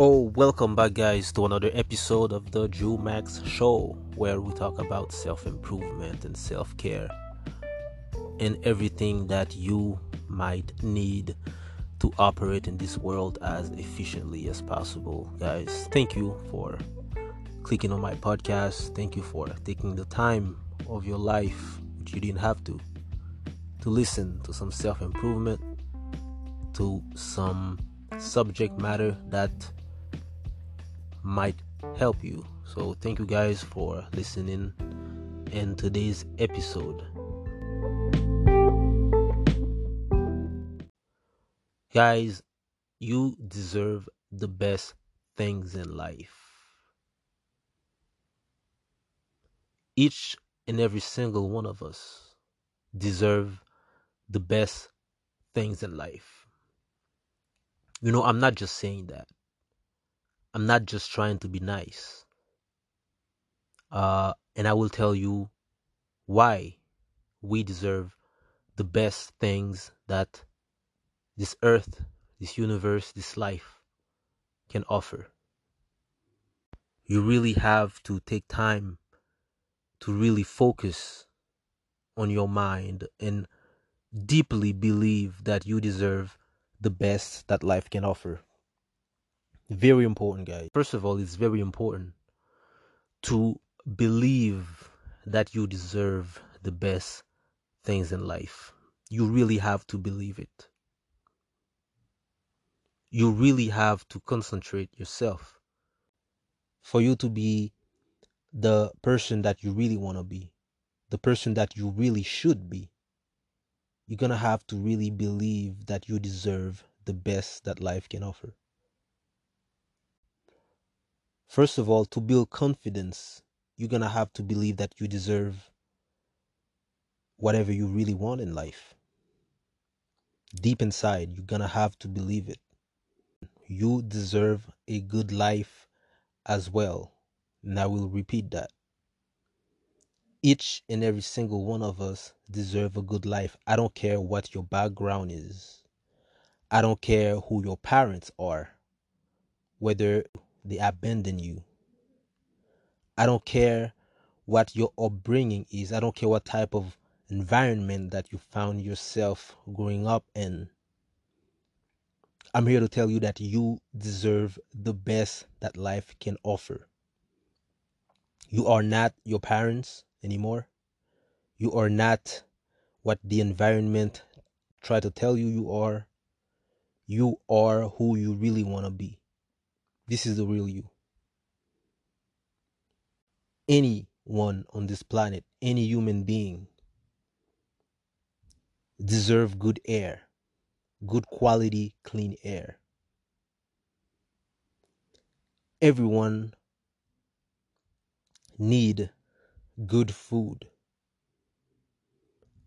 Oh, welcome back, guys, to another episode of the Drew Max Show, where we talk about self improvement and self care and everything that you might need to operate in this world as efficiently as possible. Guys, thank you for clicking on my podcast. Thank you for taking the time of your life, which you didn't have to, to listen to some self improvement, to some subject matter that might help you. So, thank you guys for listening in today's episode. Guys, you deserve the best things in life. Each and every single one of us deserve the best things in life. You know, I'm not just saying that. I'm not just trying to be nice. Uh, and I will tell you why we deserve the best things that this earth, this universe, this life can offer. You really have to take time to really focus on your mind and deeply believe that you deserve the best that life can offer. Very important, guys. First of all, it's very important to believe that you deserve the best things in life. You really have to believe it you really have to concentrate yourself for you to be the person that you really want to be, the person that you really should be. You're going to have to really believe that you deserve the best that life can offer. First of all, to build confidence, you're going to have to believe that you deserve whatever you really want in life. Deep inside, you're going to have to believe it you deserve a good life as well. And I will repeat that. Each and every single one of us deserve a good life. I don't care what your background is. I don't care who your parents are. Whether they abandon you. I don't care what your upbringing is. I don't care what type of environment that you found yourself growing up in. I'm here to tell you that you deserve the best that life can offer. You are not your parents anymore. You are not what the environment try to tell you you are. You are who you really want to be. This is the real you. Anyone on this planet, any human being deserve good air good quality, clean air. Everyone need good food.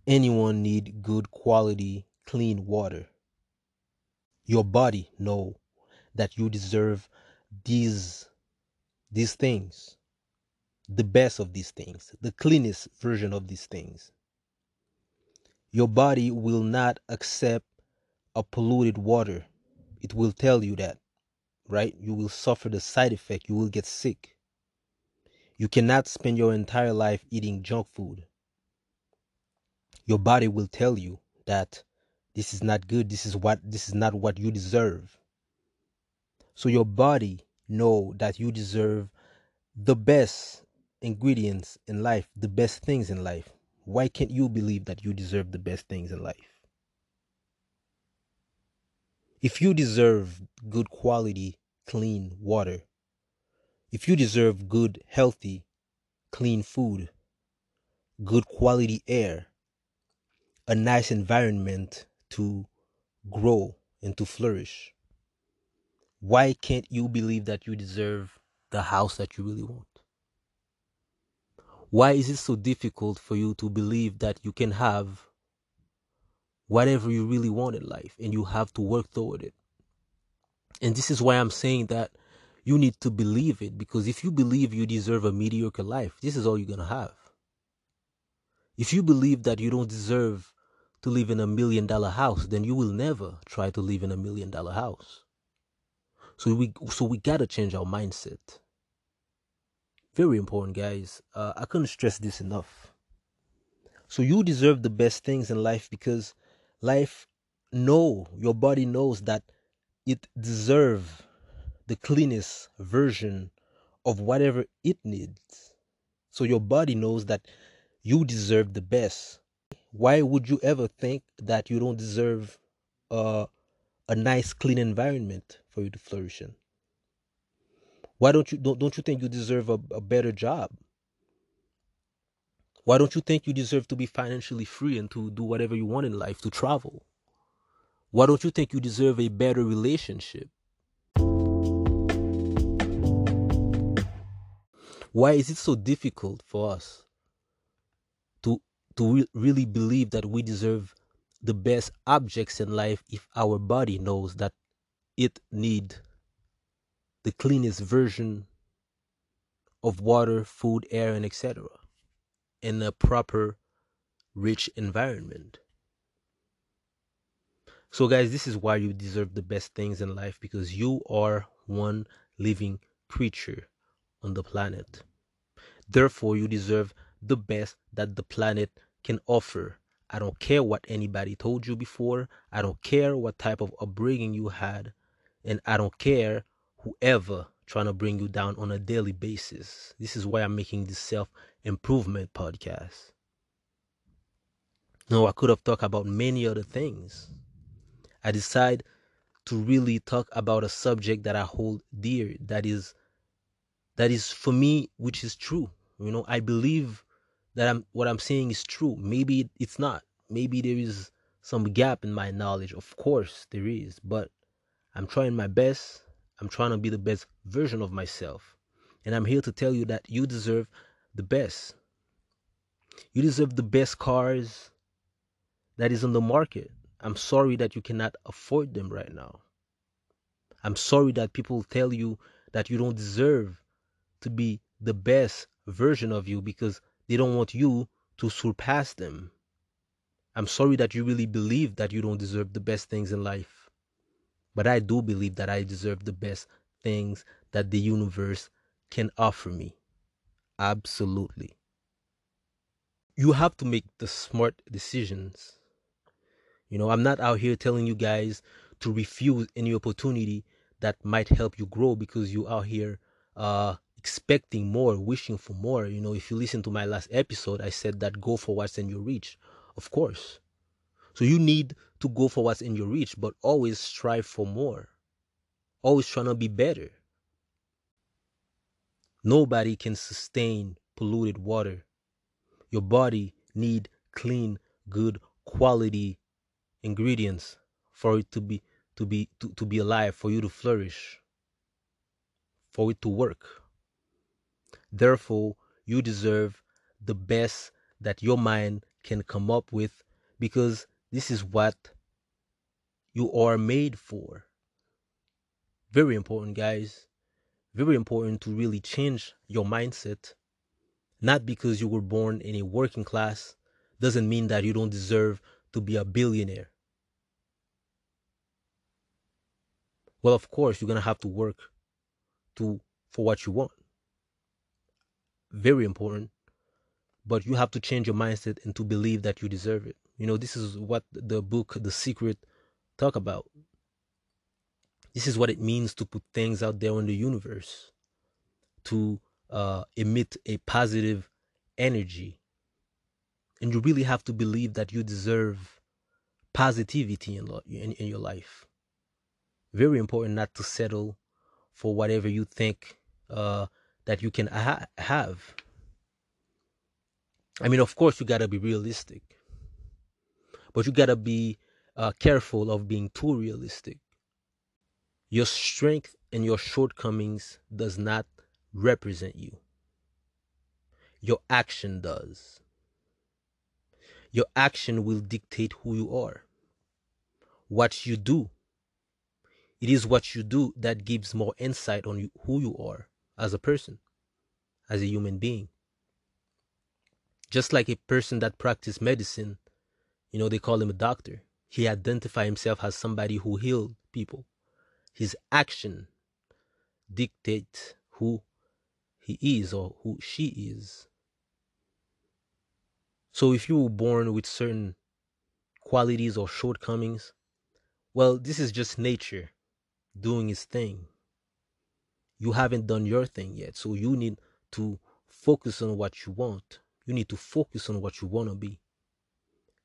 Anyone need good quality, clean water. Your body know that you deserve these these things. The best of these things, the cleanest version of these things. Your body will not accept a polluted water. It will tell you that, right? You will suffer the side effect. You will get sick. You cannot spend your entire life eating junk food. Your body will tell you that this is not good. This is what this is not what you deserve. So your body know that you deserve the best ingredients in life, the best things in life. Why can't you believe that you deserve the best things in life? If you deserve good quality, clean water, if you deserve good, healthy, clean food, good quality air, a nice environment to grow and to flourish, why can't you believe that you deserve the house that you really want? Why is it so difficult for you to believe that you can have whatever you really want in life and you have to work toward it. And this is why I'm saying that you need to believe it because if you believe you deserve a mediocre life, this is all you're going to have. If you believe that you don't deserve to live in a million dollar house, then you will never try to live in a million dollar house. So we so we gotta change our mindset. Very important, guys. Uh, I couldn't stress this enough. So you deserve the best things in life because life know your body knows that it deserve the cleanest version of whatever it needs. So your body knows that you deserve the best. Why would you ever think that you don't deserve uh, a nice clean environment for you to flourish in? Why don't you don't, don't you think you deserve a, a better job? Why don't you think you deserve to be financially free and to do whatever you want in life, to travel? Why don't you think you deserve a better relationship? Why is it so difficult for us to to re- really believe that we deserve the best objects in life if our body knows that it need the cleanest version of water, food, air, and etc. in a proper, rich environment? So, guys, this is why you deserve the best things in life because you are one living creature on the planet. Therefore, you deserve the best that the planet can offer. I don't care what anybody told you before. I don't care what type of upbringing you had. And I don't care whoever trying to bring you down on a daily basis. This is why I'm making this self improvement podcast. No, I could have talked about many other things. I decide to really talk about a subject that I hold dear, that is that is for me, which is true. You know, I believe that I'm what I'm saying is true. Maybe it's not. Maybe there is some gap in my knowledge. Of course there is, but I'm trying my best. I'm trying to be the best version of myself. And I'm here to tell you that you deserve the best. You deserve the best cars that is on the market. I'm sorry that you cannot afford them right now. I'm sorry that people tell you that you don't deserve to be the best version of you because they don't want you to surpass them. I'm sorry that you really believe that you don't deserve the best things in life. But I do believe that I deserve the best things that the universe can offer me. Absolutely. You have to make the smart decisions. You know, I'm not out here telling you guys to refuse any opportunity that might help you grow because you out here uh expecting more, wishing for more. You know, if you listen to my last episode, I said that go for what's in your reach. Of course. So you need to go for what's in your reach, but always strive for more. Always trying to be better. Nobody can sustain polluted water. Your body need clean, good quality ingredients for it to be to be to, to be alive, for you to flourish, for it to work. Therefore, you deserve the best that your mind can come up with because this is what you are made for. Very important, guys. Very important to really change your mindset. Not because you were born in a working class doesn't mean that you don't deserve to be a billionaire. Well, of course, you're going to have to work to for what you want very important but you have to change your mindset and to believe that you deserve it. You know this is what the book the secret talk about. This is what it means to put things out there in the universe to uh, emit a positive energy. And you really have to believe that you deserve positivity in, in, in your life. Very important not to settle for whatever you think uh, that you can ha- have. I mean, of course, you gotta be realistic, but you gotta be uh, careful of being too realistic. Your strength and your shortcomings does not represent you. Your action does. Your action will dictate who you are. What you do. It is what you do that gives more insight on you, who you are as a person, as a human being. Just like a person that practiced medicine, you know, they call him a doctor. He identified himself as somebody who healed people. His action dictate who he is or who she is. So if you were born with certain qualities or shortcomings, well, this is just nature doing its thing. You haven't done your thing yet. So you need to focus on what you want. You need to focus on what you want to be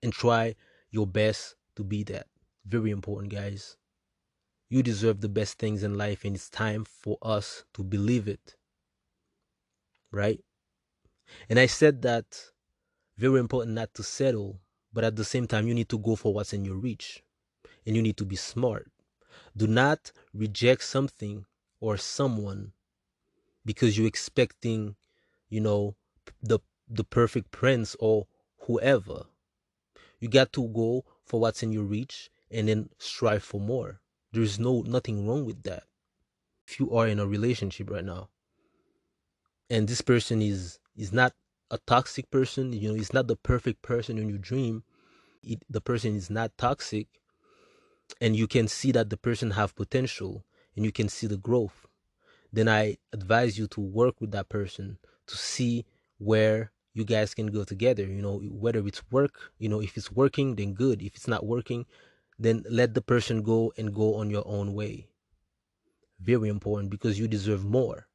and try your best to be that. Very important, guys. You deserve the best things in life, and it's time for us to believe it. Right? And I said that very important not to settle, but at the same time, you need to go for what's in your reach and you need to be smart. Do not reject something or someone because you're expecting, you know, the the perfect prince or whoever. You got to go for what's in your reach and then strive for more. There's no nothing wrong with that. If you are in a relationship right now and this person is is not a toxic person, you know, it's not the perfect person in your dream. It, the person is not toxic and you can see that the person have potential and you can see the growth then i advise you to work with that person to see where you guys can go together you know whether it's work you know if it's working then good. If it's not working then let the person go and go on your own way. Very important because you deserve more.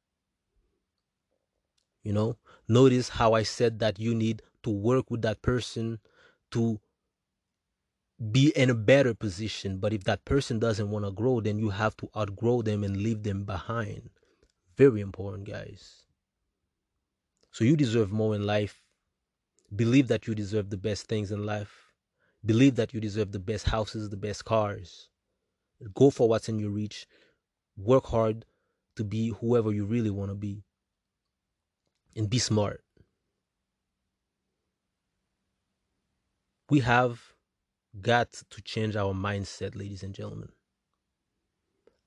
You know notice how i said that you need to work with that person to be in a better position. But if that person doesn't want to grow, then you have to outgrow them and leave them behind. Very important, guys. So you deserve more in life. Believe that you deserve the best things in life. Believe that you deserve the best houses, the best cars. Go for what's in your reach. Work hard to be whoever you really want to be. And be smart. We have got to change our mindset, ladies and gentlemen.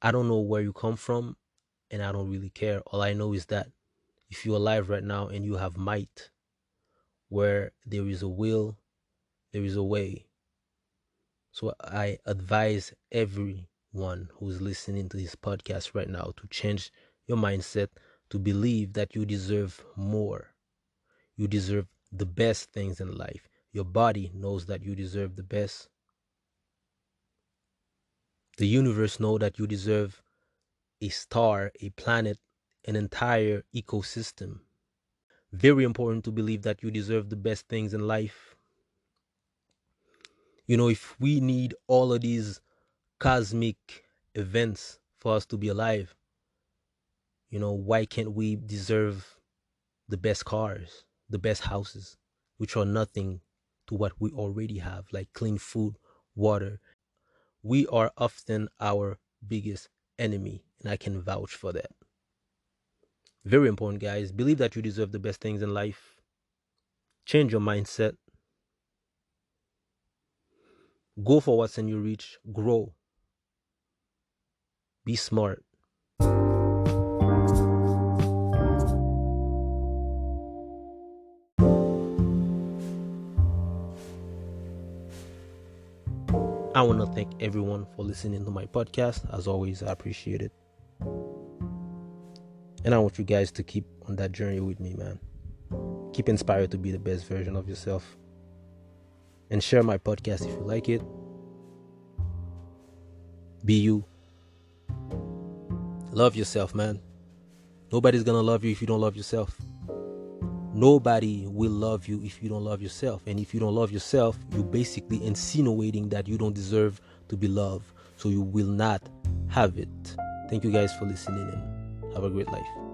I don't know where you come from, and I don't really care. All I know is that if you're alive right now and you have might, where there is a will, there is a way. So I advise everyone who's listening to this podcast right now to change your mindset to believe that you deserve more. You deserve the best things in life. Your body knows that you deserve the best. The universe knows that you deserve a star, a planet, an entire ecosystem. Very important to believe that you deserve the best things in life. You know, if we need all of these cosmic events for us to be alive, you know, why can't we deserve the best cars, the best houses, which are nothing to what we already have, like clean food, water. We are often our biggest enemy, and I can vouch for that. Very important, guys. Believe that you deserve the best things in life. Change your mindset. Go for what's in your reach. Grow. Be smart. Want to thank everyone for listening to my podcast. As always, I appreciate it. And I want you guys to keep on that journey with me, man. Keep inspired to be the best version of yourself. And share my podcast if you like it. Be you. Love yourself, man. Nobody's gonna love you if you don't love yourself. Nobody will love you if you don't love yourself. And if you don't love yourself, you're basically insinuating that you don't deserve to be loved. So you will not have it. Thank you guys for listening and have a great life.